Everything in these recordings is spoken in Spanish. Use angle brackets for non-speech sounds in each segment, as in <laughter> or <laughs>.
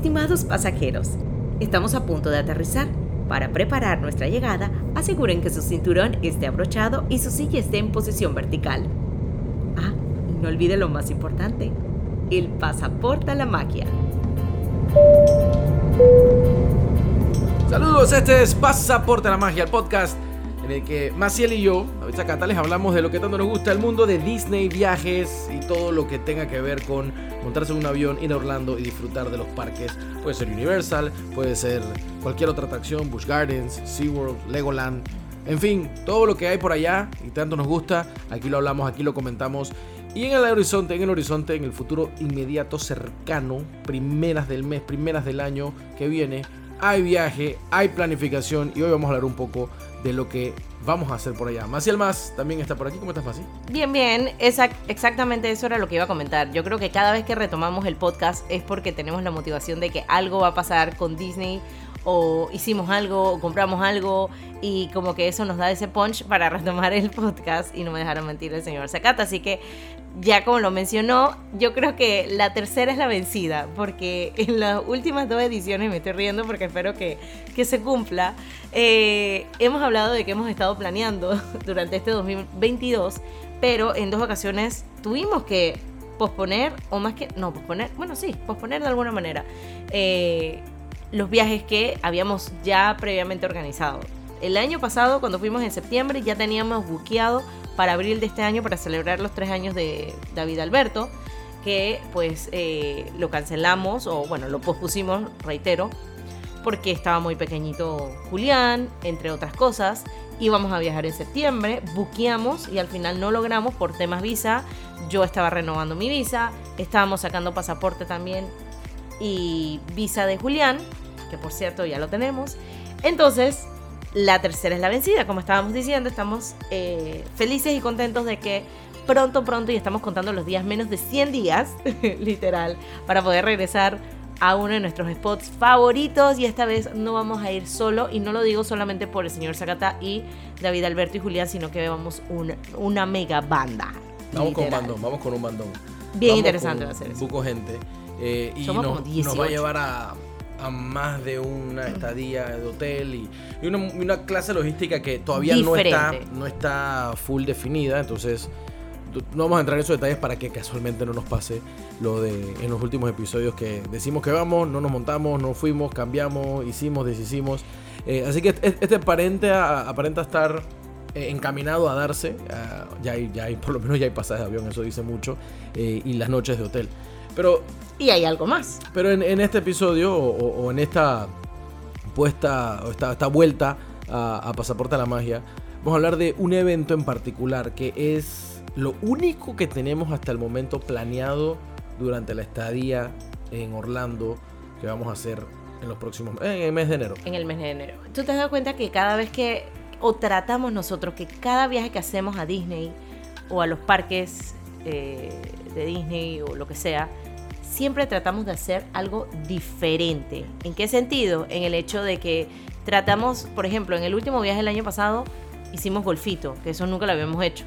Estimados pasajeros, estamos a punto de aterrizar. Para preparar nuestra llegada, aseguren que su cinturón esté abrochado y su silla esté en posición vertical. Ah, no olvide lo más importante, el pasaporte a la magia. Saludos, este es Pasaporte a la Magia, el podcast en el que Maciel y yo, a Cata, les hablamos de lo que tanto nos gusta, el mundo de Disney, viajes y todo lo que tenga que ver con montarse en un avión, ir a Orlando y disfrutar de los parques. Puede ser Universal, puede ser cualquier otra atracción, Busch Gardens, SeaWorld, Legoland, en fin, todo lo que hay por allá y tanto nos gusta, aquí lo hablamos, aquí lo comentamos. Y en el horizonte, en el horizonte, en el futuro inmediato, cercano, primeras del mes, primeras del año que viene, hay viaje, hay planificación y hoy vamos a hablar un poco de lo que vamos a hacer por allá. Maciel Más también está por aquí. ¿Cómo estás, Masi? Bien, bien. exactamente eso era lo que iba a comentar. Yo creo que cada vez que retomamos el podcast es porque tenemos la motivación de que algo va a pasar con Disney o hicimos algo o compramos algo y como que eso nos da ese punch para retomar el podcast y no me dejaron mentir el señor Zacata. Así que ya como lo mencionó, yo creo que la tercera es la vencida, porque en las últimas dos ediciones, me estoy riendo porque espero que, que se cumpla, eh, hemos hablado de que hemos estado planeando <laughs> durante este 2022, pero en dos ocasiones tuvimos que posponer, o más que, no, posponer, bueno, sí, posponer de alguna manera, eh, los viajes que habíamos ya previamente organizado. El año pasado, cuando fuimos en septiembre, ya teníamos buqueado para abril de este año para celebrar los tres años de David Alberto, que pues eh, lo cancelamos o bueno, lo pospusimos, reitero, porque estaba muy pequeñito Julián, entre otras cosas. Íbamos a viajar en septiembre, buqueamos y al final no logramos por temas visa. Yo estaba renovando mi visa, estábamos sacando pasaporte también y visa de Julián, que por cierto ya lo tenemos. Entonces la tercera es la vencida, como estábamos diciendo, estamos eh, felices y contentos de que pronto, pronto, y estamos contando los días, menos de 100 días, <laughs> literal, para poder regresar a uno de nuestros spots favoritos y esta vez no vamos a ir solo y no lo digo solamente por el señor Zacata y David Alberto y Julián, sino que vamos una mega banda. Vamos con un bandón, vamos con un bandón. Bien interesante va a ser eso. Poco gente. Eh, y nos va a llevar a a más de una estadía de hotel y, una, clase logística que todavía no está, no está full definida. Entonces, no vamos a entrar en esos detalles para que casualmente no nos pase lo de en los últimos episodios que decimos que vamos, no nos montamos, no fuimos, cambiamos, hicimos, deshicimos. Eh, así que este aparenta, aparenta estar eh, encaminado a darse. ya, hay, ya hay, por lo menos ya hay pasajes de avión, eso dice mucho. Eh, y las noches de hotel. Pero y hay algo más. Pero en, este episodio o, en esta puesta, o esta, vuelta a, Pasaporte a la Magia, vamos a hablar de un evento en particular que es lo único que tenemos hasta el momento planeado durante la estadía en Orlando que vamos a hacer en los próximos en el mes de enero. En el mes de enero. ¿Tú te has dado cuenta que cada vez que o tratamos nosotros que cada viaje que hacemos a Disney o a los parques eh, de Disney o lo que sea, siempre tratamos de hacer algo diferente. ¿En qué sentido? En el hecho de que tratamos, por ejemplo, en el último viaje del año pasado hicimos golfito, que eso nunca lo habíamos hecho.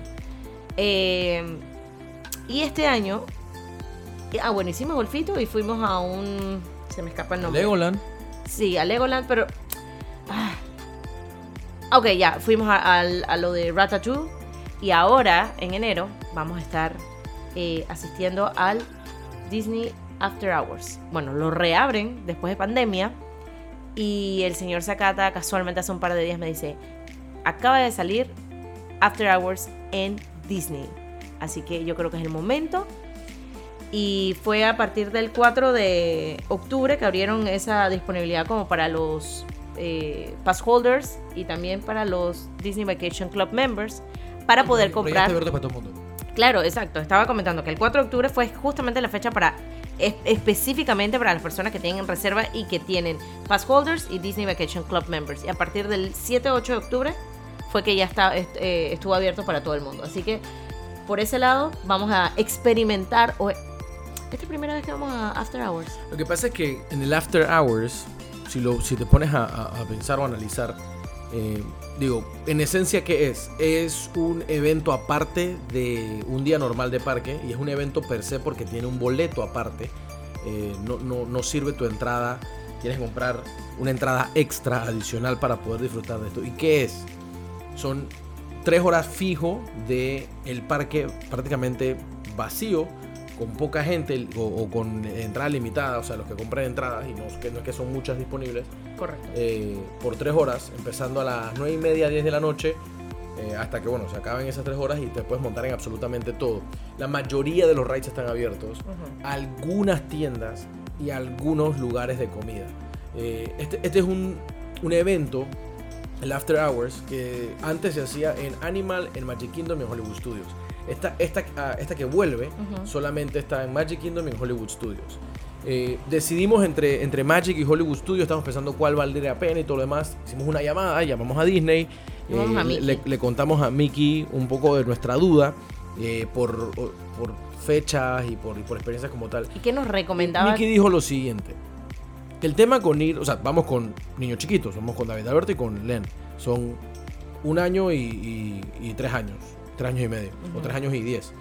Eh, y este año, ah, bueno, hicimos golfito y fuimos a un, se me escapa el nombre. Legoland. Sí, a Legoland, pero... Ah, ok, ya, fuimos a, lo de Ratatouille y ahora, en enero, vamos a estar eh, asistiendo al Disney After Hours. Bueno, lo reabren después de pandemia y el señor Sakata casualmente hace un par de días me dice, acaba de salir After Hours en Disney. Así que yo creo que es el momento. Y fue a partir del 4 de octubre que abrieron esa disponibilidad como para los eh, pass holders y también para los Disney Vacation Club members para poder comprar. Claro, exacto. Estaba comentando que el 4 de octubre fue justamente la fecha para específicamente para las personas que tienen reserva y que tienen pass holders y Disney Vacation Club members. Y a partir del 7-8 de octubre fue que ya está, eh, estuvo abierto para todo el mundo. Así que por ese lado vamos a experimentar. O, ¿Esta primera vez que vamos a After Hours? Lo que pasa es que en el After Hours, si, lo, si te pones a, a pensar o analizar, eh, digo, en esencia, ¿qué es? Es un evento aparte de un día normal de parque y es un evento per se porque tiene un boleto aparte eh, no, no, no sirve tu entrada. Tienes que comprar una entrada extra adicional para poder disfrutar de esto. ¿Y qué es? Son tres horas fijo de parque prácticamente vacío con poca gente o, con entrada limitada, o sea, los que compran entradas y no, que no es que son muchas disponibles. Correcto. Eh, por tres horas, empezando a las 9 y media, 10 de la noche, eh, hasta que, bueno, se acaben esas tres horas y te puedes montar en absolutamente todo. La mayoría de los rides están abiertos, algunas tiendas y algunos lugares de comida. Eh, este, este, es un, un evento el After Hours, que antes se hacía en Animal, en Magic Kingdom y en Hollywood Studios. Esta, esta, ah, esta que vuelve solamente está en Magic Kingdom y en Hollywood Studios. Eh, decidimos entre, entre Magic y Hollywood Studios, estamos pensando cuál valdría la pena y todo lo demás. Hicimos una llamada, llamamos a Disney, eh, le, contamos a Mickey un poco de nuestra duda eh, por, por, fechas y por, y por experiencias como tal. ¿Y qué nos recomendaba? Mickey dijo lo siguiente. El tema con ir, o sea, vamos con niños chiquitos, vamos con David Alberto y con Len. Son un año y tres años tres años y medio, o tres años y diez.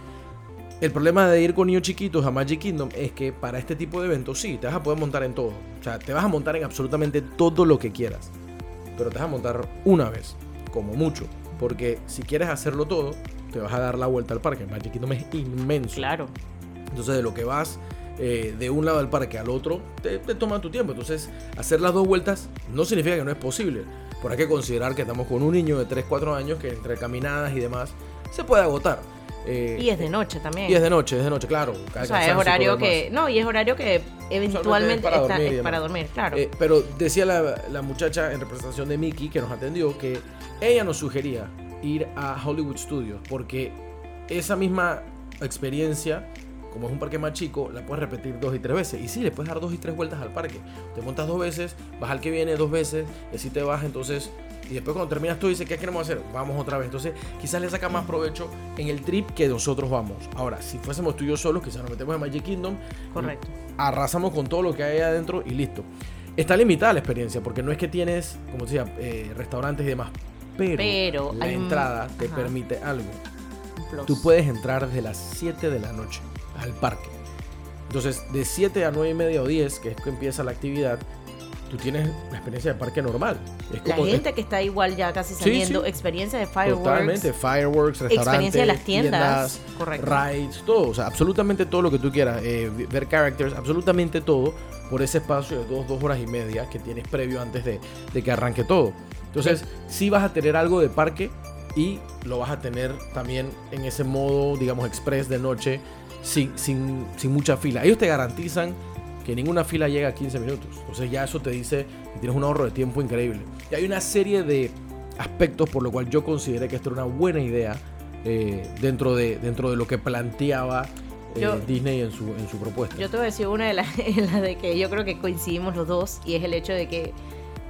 El problema de ir con niños chiquitos a Magic Kingdom es que para este tipo de eventos sí, te vas a poder montar en todo. O sea, te vas a montar en absolutamente todo lo que quieras. Pero te vas a montar una vez, como mucho. Porque si quieres hacerlo todo, te vas a dar la vuelta al parque. Magic Kingdom es inmenso. Claro. Entonces, de lo que vas eh, de un lado del parque al otro, te, te, toma tu tiempo. Entonces, hacer las dos vueltas no significa que no es posible. Por hay que considerar que estamos con un niño de 3, 4 años que entre caminadas y demás se puede agotar. Eh, y es de noche también. Y es de noche, es de noche, claro. O sea, es horario que. No, y es horario que eventualmente para está, dormir, es para dormir, claro. Eh, pero decía la, la, muchacha en representación de Mickey que nos atendió que ella nos sugería ir a Hollywood Studios porque esa misma experiencia como es un parque más chico, la puedes repetir dos y tres veces. Y sí, le puedes dar dos y tres vueltas al parque. Te montas dos veces, vas al que viene dos veces, y así te vas. Entonces, y después cuando terminas tú dices, ¿qué queremos hacer? Vamos otra vez. Entonces, quizás le saca más provecho en el trip que nosotros vamos. Ahora, si fuésemos tú y yo solos, quizás nos metemos en Magic Kingdom. Correcto. Arrasamos con todo lo que hay adentro y listo. Está limitada la experiencia, porque no es que tienes, como decía, eh, restaurantes y demás. Pero, la entrada te permite algo. Tú puedes entrar desde las 7 de la noche al parque. Entonces, de 7 a 9 y media o 10, que es que empieza la actividad, tú tienes la experiencia de parque normal. Es la gente que está igual ya casi saliendo, experiencia de fireworks. Totalmente, fireworks, restaurantes, experiencia de las tiendas, rides, todo, o sea, absolutamente todo lo que tú quieras, eh, ver characters, absolutamente todo por ese espacio de dos, dos horas y media que tienes previo antes de, de que arranque todo. Entonces, sí vas a tener algo de parque y lo vas a tener también en ese modo, digamos, express de noche sin, sin, sin mucha fila. Ellos te garantizan que ninguna fila llega a 15 minutos. Entonces ya eso te dice que tienes un ahorro de tiempo increíble. Y hay una serie de aspectos por lo cual yo consideré que esto era una buena idea eh, dentro, de, dentro de lo que planteaba eh, Disney en su, en su propuesta. Yo te voy a decir una de las <laughs> la de que yo creo que coincidimos los dos y es el hecho de que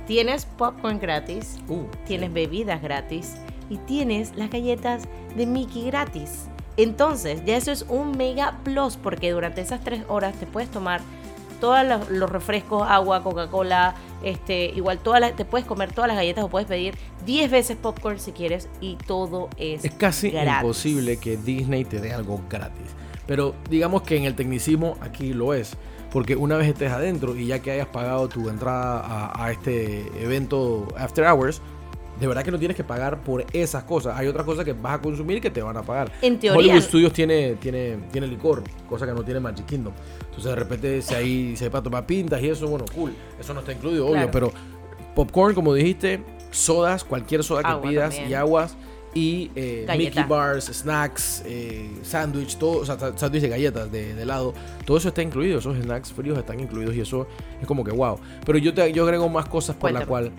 tienes popcorn gratis, uh, tienes bebidas gratis y tienes las galletas de Mickey gratis. Entonces, ya eso es un mega plus porque durante esas tres horas te puedes tomar todos los, refrescos, agua, Coca-Cola, este, igual todas las, te puedes comer todas las galletas o puedes pedir 10 veces popcorn si quieres y todo es Es casi imposible que Disney te dé algo gratis. Pero digamos que en el tecnicismo aquí lo es. Porque una vez estés adentro y ya que hayas pagado tu entrada a, a este evento After Hours, de verdad que no tienes que pagar por esas cosas. Hay otras cosas que vas a consumir que te van a pagar. En teoría. Hollywood Studios tiene, tiene, tiene licor, cosa que no tiene Magic Kingdom. Entonces de repente si hay, si hay para tomar pintas y eso, bueno, cool. Eso no está incluido, obvio, pero popcorn, como dijiste, sodas, cualquier soda que pidas y aguas. Y eh, Mickey Bars, snacks, eh, sándwich, todo, o sea, sándwich de galletas de, helado, todo eso está incluido, esos snacks fríos están incluidos y eso es como que wow. Pero yo, te, yo agrego más cosas por la cual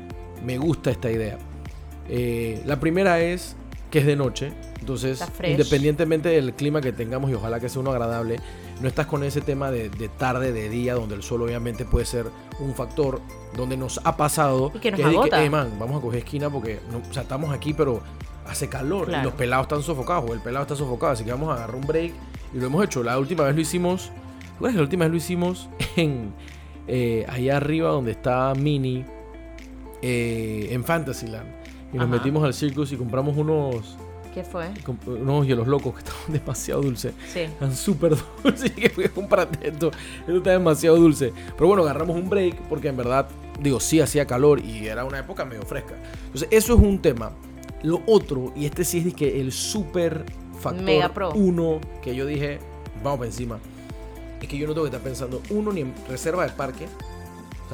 me gusta esta idea. Eh, la primera es que es de noche, entonces independientemente del clima que tengamos y ojalá que sea uno agradable, no estás con ese tema de, tarde, de día, donde el sol obviamente puede ser un factor, donde nos ha pasado y que nos agota. vamos a coger esquina porque o sea, estamos aquí pero hace calor y los pelados están sofocados o el pelado está sofocado, así que vamos a agarrar un break y lo hemos hecho. La última vez lo hicimos, ¿cuál es la última vez lo hicimos? <laughs> En eh, allá arriba donde está Mini, eh, en Fantasyland y nos metimos al circus y compramos unos ¿Qué fue? Unos hielos locos que estaban demasiado dulces. Sí. Están súper <laughs> dulces. Y que fui a comprar esto. Esto está demasiado dulce. Pero bueno, agarramos un break porque en verdad, digo, sí hacía calor y era una época medio fresca. Entonces, eso es un tema. Lo otro, y este sí es que el súper Mega factor pro. uno que yo dije, vamos para encima, es que yo no tengo que estar pensando, uno, ni en reserva de parque.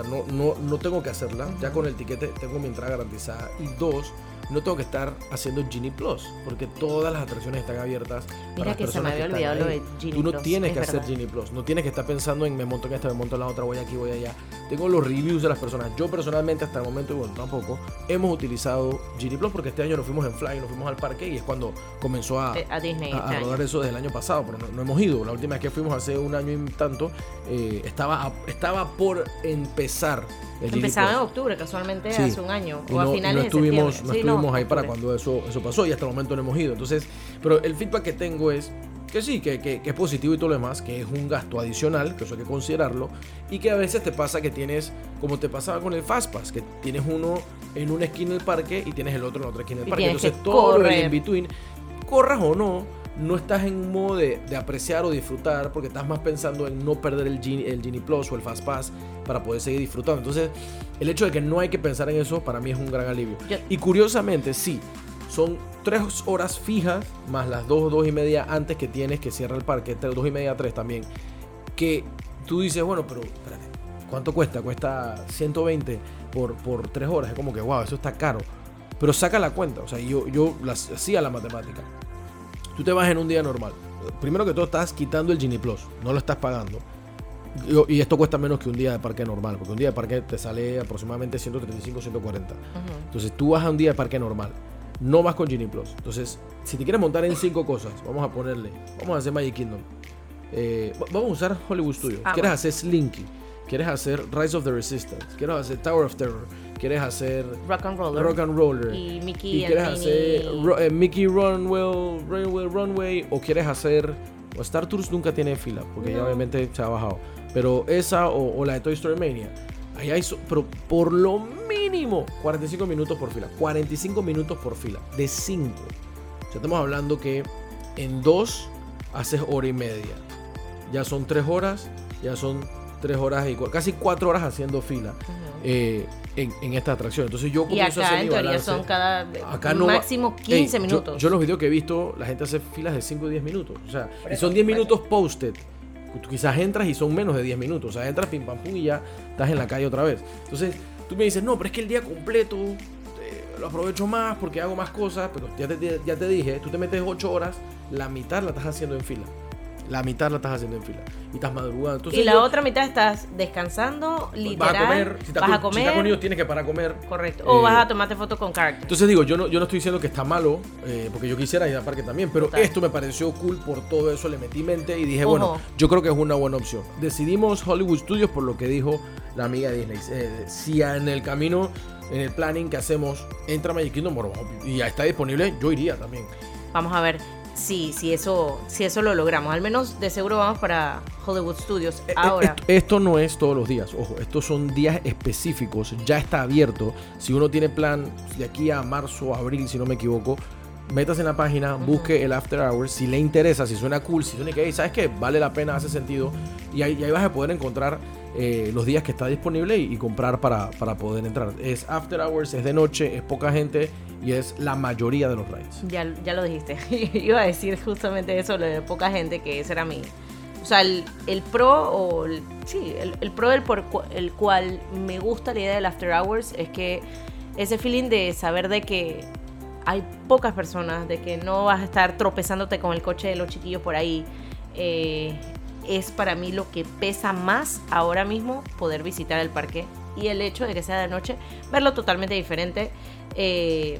Sea, no, no, no tengo que hacerla. Ya con el tiquete tengo mi entrada garantizada. Y dos, no tengo que estar haciendo Genie Plus. Porque todas las atracciones están abiertas. para Mira las que se me había olvidado lo de Genie Tú no Plus, tienes es que hacer. Genie Plus. No tienes que estar pensando en me monto en esta, me monto en la otra, voy aquí, voy allá. Tengo los reviews de las personas. Yo personalmente hasta el momento, y bueno, tampoco, hemos utilizado Genie Plus porque este año nos fuimos en Fly, nos fuimos al parque y es cuando comenzó a, Eh, A Disney a, este a rodar eso desde el año pasado, pero no, no hemos ido. La última vez que fuimos hace un año y tanto, eh, estaba, a- estaba por empezar el Empezaba en octubre, casualmente Sí. hace un año. Y o a no, y finales no de estuvimos, septiembre. no Sí, estuvimos ahí para cuando eso, eso pasó y hasta el momento no hemos ido. Entonces, pero el feedback que tengo es que sí, que, que- que es positivo y todo lo demás, que es un gasto adicional, que eso hay que considerarlo, y que a veces te pasa que tienes, como te pasaba con el Fastpass, que tienes uno en una esquina del parque y tienes el otro en otra esquina del parque. Entonces todo lo del correr. in-between, corras o no, no estás en un modo de, de apreciar o disfrutar, porque estás más pensando en no perder el Genie, el Genie Plus o el Fastpass para poder seguir disfrutando. Entonces, el hecho de que no hay que pensar en eso, para mí es un gran alivio. Yo- Y curiosamente, sí, son tres horas fijas, más las dos, dos y media antes que tienes que cierra el parque, tres, dos y media, tres también, que tú dices, bueno, pero espérate, ¿cuánto cuesta? Cuesta 120 por, por tres horas. Es como que, wow, eso está caro. Pero saca la cuenta, o sea, yo, yo las, hacía la matemática. Tú te vas en un día normal. Primero que todo estás quitando el Genie Plus, no lo estás pagando. Y- esto cuesta menos que un día de parque normal, porque un día de parque te sale aproximadamente 135, 140. Ujú. Entonces tú vas a un día de parque normal, no vas con Genie Plus. Entonces, si te quieres montar en cinco cosas, vamos a ponerle, vamos a hacer Magic Kingdom. Eh, va- vamos a usar Hollywood Studios. Ah, quieres bueno. hacer Slinky, quieres hacer Rise of the Resistance, quieres hacer Tower of Terror, quieres hacer Rock and Roller. Rock and Roller. Y Mickey Y quieres hacer. Ro- eh, Mickey Runway, Runway, Runway, o quieres hacer. O Star Tours nunca tiene fila, porque ya obviamente se ha bajado. Pero esa o, o la de Toy Story Mania, ahí hay. pero por lo mínimo 45 minutos por fila. 45 minutos por fila, de 5. O sea, estamos hablando que en 2 haces hora y media. Ya son 3 horas, ya son 3 horas y casi 4 horas haciendo fila Ujú. eh, en, en esta atracción. Entonces yo Y comienzo a acá hacer en teoría balance. son cada Acá no máximo Ey, 15 yo- minutos. Yo, en los videos que he visto, la gente hace filas de 5 y 10 minutos. O sea, y son 10 por eso. minutos posted. Tú Quizás entras y son menos de 10 minutos. O sea, entras pim pam pum y ya estás en la calle otra vez. Entonces, tú me dices, no, pero es que el día completo eh, lo aprovecho más porque hago más cosas. Pero ya te, ya te dije, tú te metes 8 horas, la mitad la estás haciendo en fila. La mitad la estás haciendo en fila. Y estás madrugando. Entonces, y la yo- otra mitad estás descansando, literal. Vas a comer. Si estás, vas a con, si estás con comer. ellos, tienes que parar a comer. Correcto. O Eh, vas a tomarte foto con character. Entonces digo, yo no, yo no estoy diciendo que está malo, eh, porque yo quisiera ir al parque también, pero Total. esto me pareció cool por todo eso, le metí mente y dije, Ojo. bueno, yo creo que es una buena opción. Decidimos Hollywood Studios por lo que dijo la amiga Disney. Eh, si en el camino, en el planning que hacemos, entra Magic Kingdom y ya está disponible, yo iría también. Vamos a ver si, si, eso, si eso lo logramos. Al menos de seguro vamos para Hollywood Studios. Eh, eh, Ahora, Esto, esto no es todos los días, ojo, estos son días específicos, ya está abierto. Si uno tiene plan de aquí a marzo, abril, si no me equivoco, métase en la página, busque el After Hours, si le interesa, si suena cool, si suena que, "Hey, ¿sabes qué? Vale la pena, hace sentido. Y ahí, y ahí vas a poder encontrar eh, los días que está disponible y, y comprar para, para poder entrar. Es After Hours, es de noche, es poca gente y es la mayoría de los rides. ya, ya lo dijiste. <laughs> Iba a decir justamente eso, lo de poca gente, que ese era mi. O sea, el, el pro, o el- sí, el, el pro del por el cual me gusta la idea del After Hours es que ese feeling de saber de que hay pocas personas, de que no vas a estar tropezándote con el coche de los chiquillos por ahí, eh, es para mí lo que pesa más ahora mismo poder visitar el parque. Y el hecho de que sea de noche, verlo totalmente diferente. eh,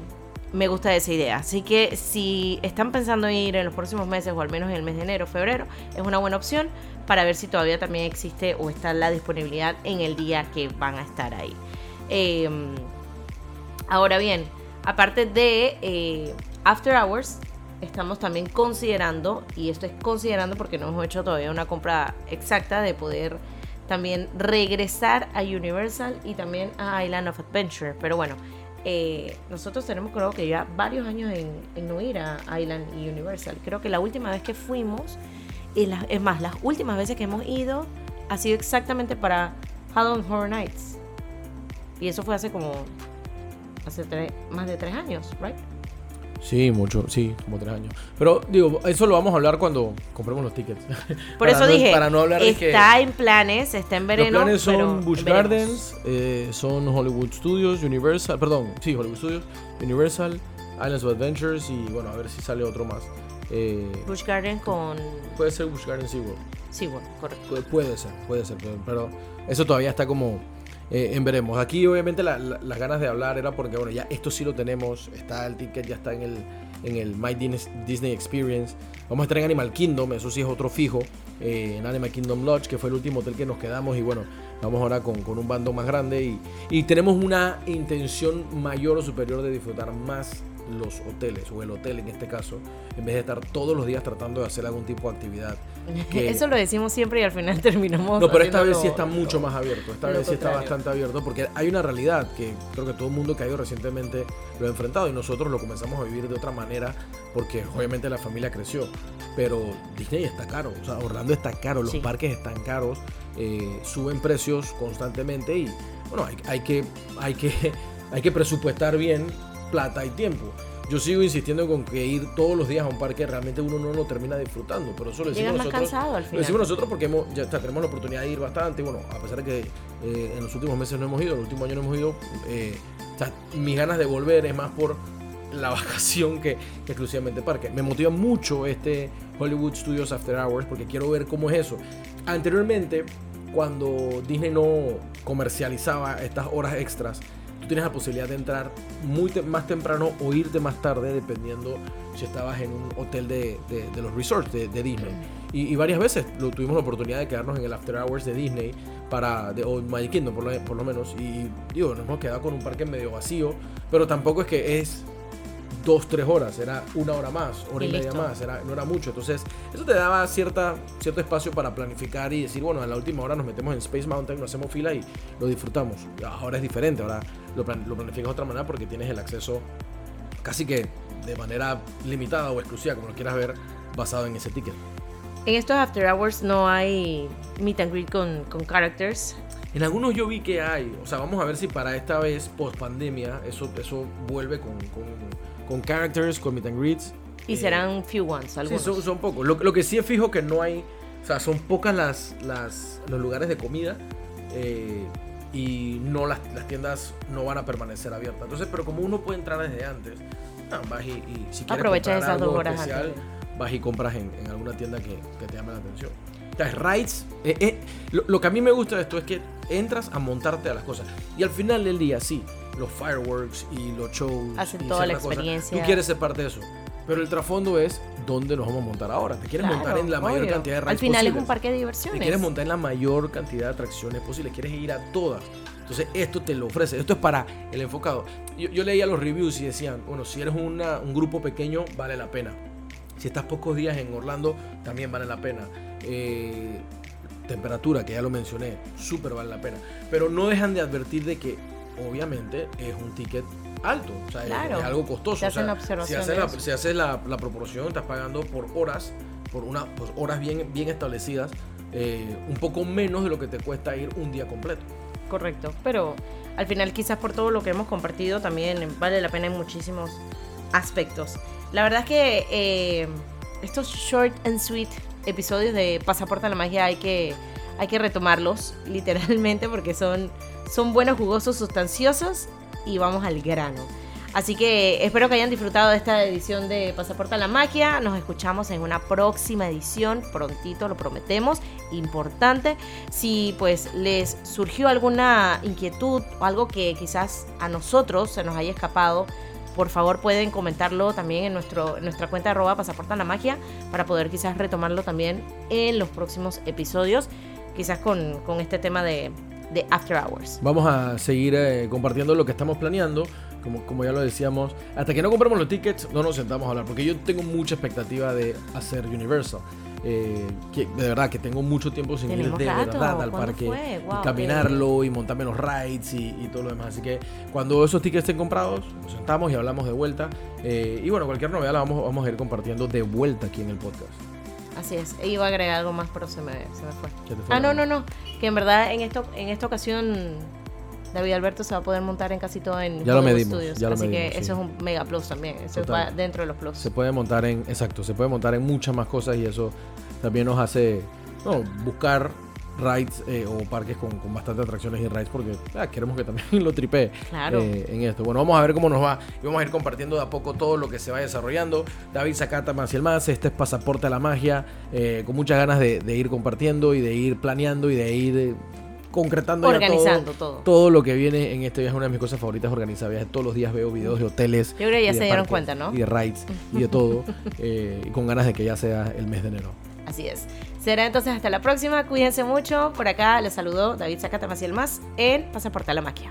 me gusta esa idea. Así que si están pensando en ir en los próximos meses o al menos en el mes de enero, febrero, es una buena opción para ver si todavía también existe o está la disponibilidad en el día que van a estar ahí. Eh, ahora bien, aparte de eh, After Hours, estamos también considerando, y esto es considerando porque no hemos hecho todavía una compra exacta de poder también regresar a Universal y también a Island of Adventure. Pero bueno, eh, nosotros tenemos creo que ya varios años en, en no ir a Island y Universal. Creo que la última vez que fuimos, y la- es más, las últimas veces que hemos ido ha sido exactamente para Halloween Horror Nights. Y eso fue hace como, hace tres- más de tres años, ¿right? Sí, mucho, sí, como tres años. Pero digo, eso lo vamos a hablar cuando compremos los tickets. Por eso no- dije, para no hablar que- está en planes, está en Los verano. planes son Busch. Gardens, eh, son Hollywood Studios, Universal, perdón, sí, Hollywood Studios, Universal, Islands of Adventures y bueno, a ver si sale otro más. Eh, Busch Garden con puede ser Busch Gardens SeaWorld. Bueno, correcto. Pu- Puede ser, puede ser, pero- pero eso todavía está como eh, en veremos. Aquí obviamente la- la- las ganas de hablar era porque, bueno, ya esto sí lo tenemos, está el ticket, ya está en el, en el My Dis- Disney Experience. Vamos a estar en Animal Kingdom, eso sí es otro fijo, eh, en Animal Kingdom Lodge, que fue el último hotel que nos quedamos y bueno, vamos ahora con, con un bando más grande y, y tenemos una intención mayor o superior de disfrutar más los hoteles o el hotel en este caso en vez de estar todos los días tratando de hacer algún tipo de actividad <laughs> que- Eso lo decimos siempre y al final <laughs> terminamos. no, pero esta vez sí está mucho más abierto. Esta vez sí está bastante abierto porque hay una realidad que creo que todo el mundo que ha ido recientemente lo ha enfrentado y nosotros lo comenzamos a vivir de otra manera porque obviamente la familia creció. Pero Disney está caro, o sea, Orlando está caro, los Sí. parques están caros, eh, suben precios constantemente y bueno, hay, hay que, hay, que, <laughs> hay que presupuestar bien plata y tiempo. Yo sigo insistiendo con que ir todos los días a un parque realmente uno no lo termina disfrutando, pero eso lo decimos Llegas más nosotros. cansado al Lo final. decimos nosotros porque hemos, ya está, tenemos la oportunidad de ir bastante. Bueno, a pesar de que eh, en los últimos meses no hemos ido, en el último año no hemos ido, eh, o sea, mis ganas de volver es más por la <laughs> vacación que, que exclusivamente parque. Me motiva mucho este Hollywood Studios After Hours porque quiero ver cómo es eso. Anteriormente, cuando Disney no comercializaba estas horas extras, tienes la posibilidad de entrar muy te- más temprano o irte más tarde, dependiendo si estabas en un hotel de, de- de los resorts de, de Disney. Y, y varias veces lo, tuvimos la oportunidad de quedarnos en el After Hours de Disney, para, de, o Magic Kingdom por lo, por lo menos. Y digo, nos hemos quedado con un parque medio vacío, pero tampoco es que es dos, tres horas, era una hora más, hora y, Y media más, era, no era mucho. Entonces, eso te daba cierta, cierto espacio para planificar y decir, bueno, a la última hora nos metemos en Space Mountain, nos hacemos fila y lo disfrutamos. Ahora es diferente, ahora lo, plan- lo planificas de otra manera porque tienes el acceso casi que de manera limitada o exclusiva, como lo quieras ver, basado en ese ticket. En estos After Hours no hay meet and greet con, con characters. En algunos yo vi que hay, o sea, vamos a ver si para esta vez, post pandemia, eso, eso vuelve con, con, con characters, con meet and greets. Y Eh, serán few ones, Sí, algunos. son, son pocos. Lo, lo que sí es fijo que no hay, o sea, son pocas las, las, los lugares de comida eh, y no las, las tiendas no van a permanecer abiertas. Entonces, pero como uno puede entrar desde antes, ah, vas y, y si quieres Aprovecha comprar esas algo dos horas especial, antes. vas y compras en, en alguna tienda que, que te llame la atención. Entonces, rides, eh, eh, lo, lo que a mí me gusta de esto es que entras a montarte a las cosas. Y al final del día, sí, los fireworks y los shows. Hacen y toda la experiencia. Tú quieres ser parte de eso. Pero el trasfondo es dónde nos vamos a montar ahora. Te quieres montar en la mayor cantidad de rides Al final es un parque de Te diversiones. quieres montar en la mayor cantidad de atracciones posibles. Quieres ir a todas. Entonces, esto te lo ofrece. Esto es para el enfocado. Yo, yo leía los reviews y decían, bueno, si eres una- un grupo pequeño, vale la pena. Si estás pocos días en Orlando, también vale la pena. Eh, temperatura, que ya lo mencioné, súper vale la pena. Pero no dejan de advertir de que, obviamente, es un ticket alto. O sea, es- Claro. es, algo costoso. O sea, si haces la, si haces la, la proporción, estás pagando por horas, por una, pues, horas bien, bien establecidas, eh, un poco menos de lo que te cuesta ir un día completo. Correcto, pero al final quizás por todo lo que hemos compartido también vale la pena en muchísimos aspectos. La verdad es que eh, estos short and sweet episodios de Pasaporte a la Magia hay que, hay que retomarlos literalmente porque son, son buenos, jugosos, sustanciosos y vamos al grano. Así que espero que hayan disfrutado de esta edición de Pasaporte a la Magia. Nos escuchamos en una próxima edición, prontito, lo prometemos, importante. Si pues les surgió alguna inquietud o algo que quizás a nosotros se nos haya escapado, por favor pueden comentarlo también en, nuestro, nuestra cuenta arroba Pasaporte a la Magia para poder quizás retomarlo también en los próximos episodios, quizás con, con este tema de, de After Hours. Vamos a seguir eh, compartiendo lo que estamos planeando. Como, como ya lo decíamos, hasta que no compremos los tickets, no nos sentamos a hablar. Porque yo tengo mucha expectativa de hacer Universal. eh, que de verdad que tengo mucho tiempo sin ir de rato. verdad al ¿Cuándo parque fue? y Wow, caminarlo y montarme los rides y, y todo lo demás. Así que cuando esos tickets estén comprados, nos sentamos y hablamos de vuelta. Eh, y bueno, cualquier novedad la vamos, vamos a ir compartiendo de vuelta aquí en el podcast. Así es. E Iba a agregar algo más, pero se me, se me fue. ¿Qué te fue Ah, no, no, no. Que en verdad en esto, en esta ocasión David Alberto se va a poder montar en casi todo en Ya lo medimos, Studios. ya lo Así medimos, que sí. eso es un mega plus también. Eso Total. va dentro de los plus. Se puede montar en, exacto, se puede montar en muchas más cosas y eso también nos hace no, buscar rides eh, o parques con, con bastantes atracciones y rides porque ah, queremos que también <laughs> lo tripee Claro. eh, en esto. Bueno, vamos a ver cómo nos va y vamos a ir compartiendo de a poco todo lo que se va desarrollando. David Zacata, más y el más, este es Pasaporte a la Magia, eh, con muchas ganas de, de ir compartiendo y de ir planeando y de ir eh, concretando Organizando todo, todo. todo lo que viene en este viaje. Una de mis cosas favoritas es organizar viajes. Todos los días veo videos de hoteles. Yo creo que ya y de se dieron parques, cuenta, ¿no? Y de rides y de todo. <laughs> eh, y con ganas de que ya sea el mes de enero. Así es. Será entonces hasta la próxima. Cuídense mucho. Por acá les saludó David Zacata Maciel Más en Pasaporte a la Magia.